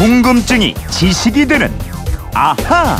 궁금증이 지식이 되는 아하.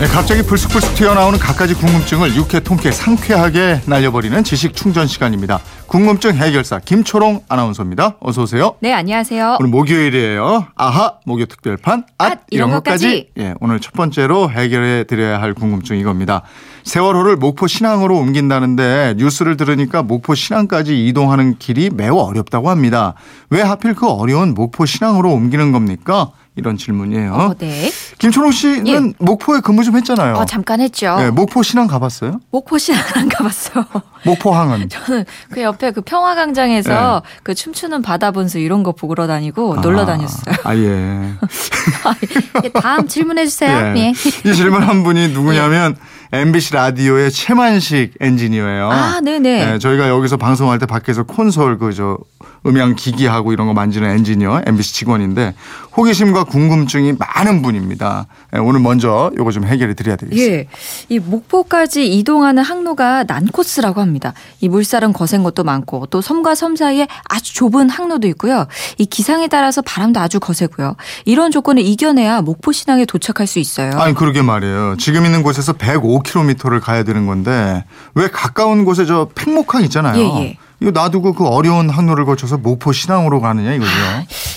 네, 갑자기 불쑥불쑥 튀어나오는 갖가지 궁금증을 육회 통쾌 상쾌하게 날려버리는 지식 충전 시간입니다. 궁금증 해결사 김초롱 아나운서입니다. 어서 오세요. 네, 안녕하세요. 오늘 목요일이에요. 아하 목요 특별판 앗, 앗, 이런 것까지. 예, 오늘 첫 번째로 해결해 드려야 할 궁금증 이겁니다. 세월호를 목포 신항으로 옮긴다는데 뉴스를 들으니까 목포 신항까지 이동하는 길이 매우 어렵다고 합니다. 왜 하필 그 어려운 목포 신항으로 옮기는 겁니까? 이런 질문이에요. 어, 네. 김초롱 씨는 예. 목포에 근무 좀 했잖아요. 어, 잠깐 했죠. 네, 목포 신항 가봤어요? 목포시 안 가봤어. 목포항은 저는 그 옆에 그 평화광장에서 그 춤추는 바다 분수 이런 거 보러 다니고 놀러 다녔어요. 아, 예. 예, 다음 질문해 주세요. 예. 예. 이 질문 한 분이 누구냐면 MBC 라디오의 최만식 엔지니어예요. 아, 네네. 예, 저희가 여기서 방송할 때 밖에서 콘솔 그저 음향 기기하고 이런 거 만지는 엔지니어 MBC 직원인데 호기심과 궁금증이 많은 분입니다. 예, 오늘 먼저 요거 좀 해결해 드려야 되겠어요. 예. 이 목포까지 이동하는 항로가 난 코스라고 합니다. 이 물살은 거센 것도 많고 또 섬과 섬 사이에 아주 좁은 항로도 있고요. 이 기상에 따라서 바람도 아주 거세고요. 이런 조건을 이겨내야 목포 신항에 도착할 수 있어요. 아니 그러게 말이에요. 지금 있는 곳에서 105km를 가야 되는 건데 왜 가까운 곳에 저 팽목항 있잖아요. 예, 예. 이거 놔두고 그 어려운 항로를 거쳐서 목포 신항으로 가느냐 이거죠.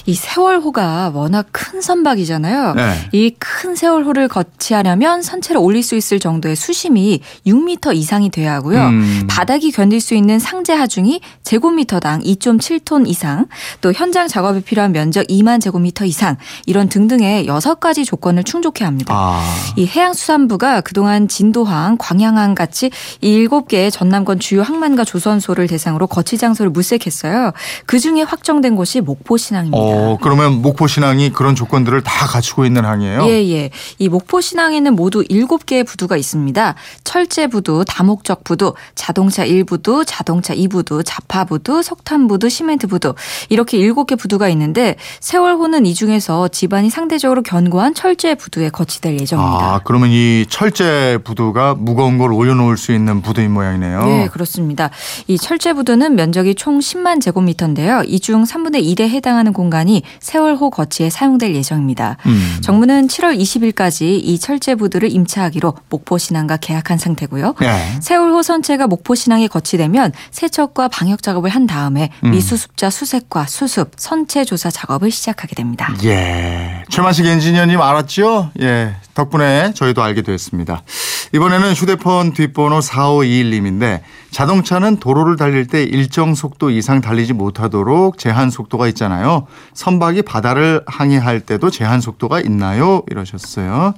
이 세월호가 워낙 큰 선박이잖아요. 네. 이큰 세월호를 거치하려면 선체를 올릴 수 있을 정도의 수심이 6m 이상이 돼야 하고요. 음. 바닥이 견딜 수 있는 상제 하중이 제곱미터당 2.7톤 이상, 또 현장 작업에 필요한 면적 2만 제곱미터 이상 이런 등등의 여섯 가지 조건을 충족해야 합니다. 아. 이 해양수산부가 그동안 진도항, 광양항 같이 이 일곱 개의 전남권 주요 항만과 조선소를 대상으로 거치 장소를 물색했어요. 그 중에 확정된 곳이 목포 신항입니다. 어, 그러면 목포 신항이 그런 조건들을 다 갖추고 있는 항이에요? 예, 예. 이 목포 신항에는 모두 7개의 부두가 있습니다. 철제 부두, 다목적 부두, 자동차 1부두, 자동차 2부두, 자파 부두, 석탄 부두, 시멘트 부두. 이렇게 7개 부두가 있는데 세월호는 이 중에서 집안이 상대적으로 견고한 철제 부두에 거치될 예정입니다. 아, 그러면 이 철제 부두가 무거운 걸 올려놓을 수 있는 부두인 모양이네요. 네, 그렇습니다. 이 철제 부두는 면적이 총 10만 제곱미터인데요. 이 중 3분의 1에 해당하는 공간이 세월호 거치에 사용될 예정입니다. 음. 정부는 7월 20일까지 이 철제 부두를 임차하기로 목포 신항과 계약한 상태고요. 네. 세월호 선체가 목포 신항에 거치되면 세척과 방역 작업을 한 다음에 음. 미수습자 수색과 수습, 선체 조사 작업을 시작하게 됩니다. 예. 최만식 엔지니어님 알았죠? 예. 덕분에 저희도 알게 됐습니다. 이번에는 휴대폰 뒷번호 4521님인데 자동차는 도로를 달릴 때 일정 속도 이상 달리지 못하도록 제한 속도가 있잖아요. 선박이 바다를 항해할 때도 제한 속도가 있나요? 이러셨어요.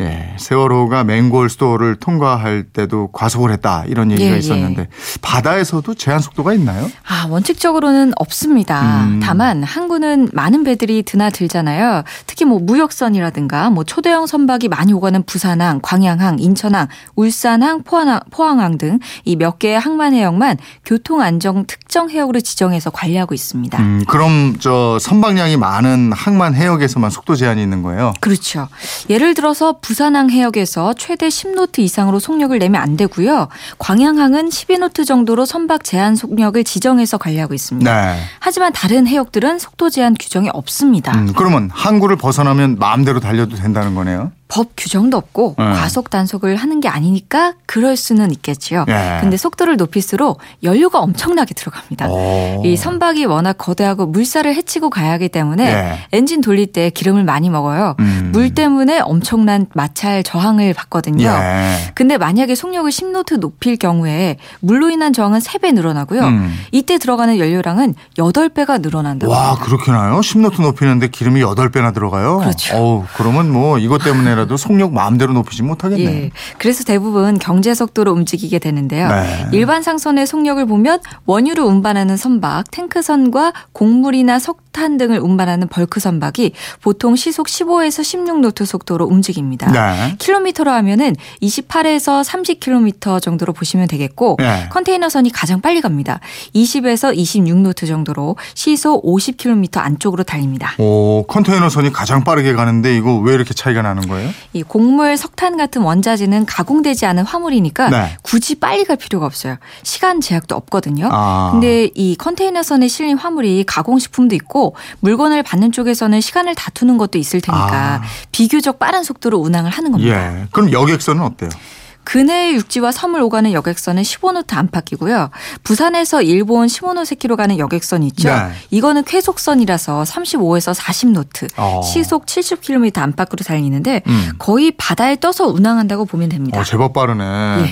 예. 세월호가 맹골스도어를 통과할 때도 과속을 했다. 이런 얘기가 예, 예. 있었는데 바다에서도 제한 속도가 있나요? 아, 원칙적으로는 없습니다. 음. 다만 항구는 많은 배들이 드나들잖아요. 특히 뭐 무역선이라든가 뭐 초대형 선박이 많이 오가는 부산항, 광양항, 인천항, 울산항, 포항항, 포항항 등 이 몇 개의 항만 해역만 교통 안정 특정 해역으로 지정해서 관리하고 있습니다. 음, 그럼 저 선박량이 많은 항만 해역에서만 속도 제한이 있는 거예요? 그렇죠. 예를 들어서 부산항 해역에서 최대 10노트 이상으로 속력을 내면 안 되고요. 광양항은 12노트 정도로 선박 제한 속력을 지정해서 관리하고 있습니다. 네. 하지만 다른 해역들은 속도 제한 규정이 없습니다. 음, 그러면 항구를 벗어나면 마음대로 달려도 된다는 거네요. 법 규정도 없고 네. 과속 단속을 하는 게 아니니까 그럴 수는 있겠지요. 예. 근데 속도를 높일수록 연료가 엄청나게 들어갑니다. 오. 이 선박이 워낙 거대하고 물살을 헤치고 가야 하기 때문에 예. 엔진 돌릴 때 기름을 많이 먹어요. 음. 물 때문에 엄청난 마찰 저항을 받거든요. 예. 근데 만약에 속력을 10노트 높일 경우에 물로 인한 저항은 3배 늘어나고요. 음. 이때 들어가는 연료량은 8배가 늘어난다고 와, 합니다. 그렇게 나요? 10노트 높이는데 기름이 8배나 들어가요? 그렇죠. 어우, 그러면 뭐 이것 때문에 라도 속력 마음대로 높이지 못하겠네. 예. 그래서 대부분 경제 속도로 움직이게 되는데요. 네. 일반 상선의 속력을 보면 원유를 운반하는 선박, 탱크선과 곡물이나 석탄 등을 운반하는 벌크 선박이 보통 시속 15에서 16노트 속도로 움직입니다. 네. 킬로미터로 하면은 28에서 30km 정도로 보시면 되겠고 네. 컨테이너선이 가장 빨리 갑니다. 20에서 26노트 정도로 시속 50km 안쪽으로 달립니다. 오, 컨테이너선이 가장 빠르게 가는데 이거 왜 이렇게 차이가 나는 거예요? 이 곡물, 석탄 같은 원자재는 가공되지 않은 화물이니까 네. 굳이 빨리 갈 필요가 없어요. 시간 제약도 없거든요. 아. 근데 이 컨테이너선에 실린 화물이 가공식품도 있고 물건을 받는 쪽에서는 시간을 다투는 것도 있을 테니까 아. 비교적 빠른 속도로 운항을 하는 겁니다. 예. 그럼 여객선은 어때요? 근해 육지와 섬을 오가는 여객선은 15노트 안팎이고요. 부산에서 일본 시모노세키로 가는 여객선이 있죠. 네. 이거는 쾌속선이라서 35에서 40노트, 어. 시속 70km 안팎으로 달리는데 음. 거의 바다에 떠서 운항한다고 보면 됩니다. 어, 제법 빠르네.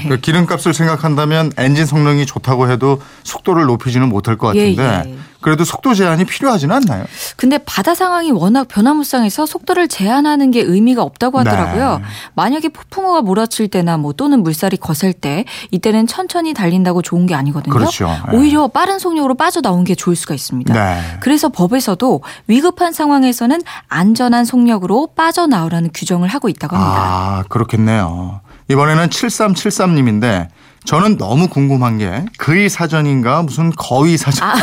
예. 그 기름값을 생각한다면 엔진 성능이 좋다고 해도 속도를 높이지는 못할 것 예, 같은데 예. 그래도 속도 제한이 필요하지는 않나요? 근데 바다 상황이 워낙 변화무쌍해서 속도를 제한하는 게 의미가 없다고 하더라고요. 네. 만약에 폭풍우가 몰아칠 때나 뭐 또는 물살이 거셀 때 이때는 천천히 달린다고 좋은 게 아니거든요. 그렇죠. 네. 오히려 빠른 속력으로 빠져나온 게 좋을 수가 있습니다. 네. 그래서 법에서도 위급한 상황에서는 안전한 속력으로 빠져나오라는 규정을 하고 있다고 합니다. 아, 그렇겠네요. 이번에는 7373님인데 저는 너무 궁금한 게 그의 사전인가 무슨 거의 사전. 아.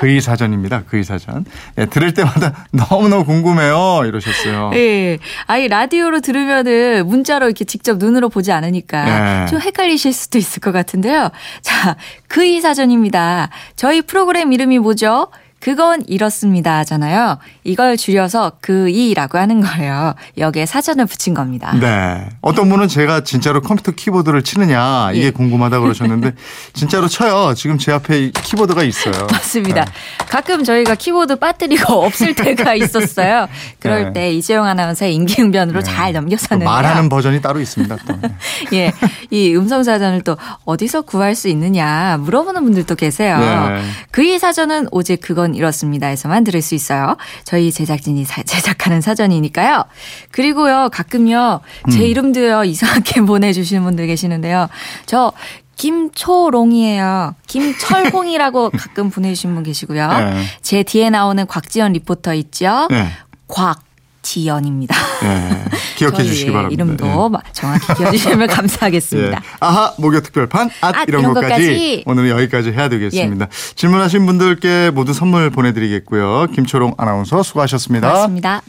그의 사전입니다. 그의 사전. 예, 들을 때마다 너무너무 궁금해요. 이러셨어요. 예. 아이 라디오로 들으면은 문자로 이렇게 직접 눈으로 보지 않으니까 네. 좀 헷갈리실 수도 있을 것 같은데요. 자, 그이 사전입니다. 저희 프로그램 이름이 뭐죠? 그건 이렇습니다 하잖아요. 이걸 줄여서 그이라고 하는 거예요. 여기에 사전을 붙인 겁니다. 네. 어떤 분은 제가 진짜로 컴퓨터 키보드를 치느냐 이게 예. 궁금하다 그러셨는데 진짜로 쳐요. 지금 제 앞에 이 키보드가 있어요. 맞습니다. 네. 가끔 저희가 키보드 배터리가 없을 때가 있었어요. 그럴 네. 때 이재용 아나운서의 임기응변으로 네. 잘또 넘겼었는데요. 말하는 버전이 따로 있습니다. 또. 네. 예, 이 음성 사전을 또 어디서 구할 수 있느냐 물어보는 분들도 계세요. 네. 그의 사전은 오직 그건 이렇습니다에서만 들을 수 있어요. 저희 제작진이 사- 제작하는 사전이니까요. 그리고요, 가끔요 제 음. 이름도요 이상하게 보내주시는 분들 계시는데요. 저 김초롱이에요. 김철홍이라고 가끔 보내주신 분 계시고요. 네. 제 뒤에 나오는 곽지연 리포터 있죠. 네. 곽 지연입니다. 네. 기억해 주시기 바랍니다. 이름도 마- 정확히 기억해 주시면 예. 감사하겠습니다. 예. 아하 목요 특별판 앗 앗, 이런 이런 것까지. 예. 오늘은 여기까지 해야 되겠습니다. 질문하신 분들께 모두 선물 보내드리겠고요. 김초롱 아나운서 수고하셨습니다. 고맙습니다.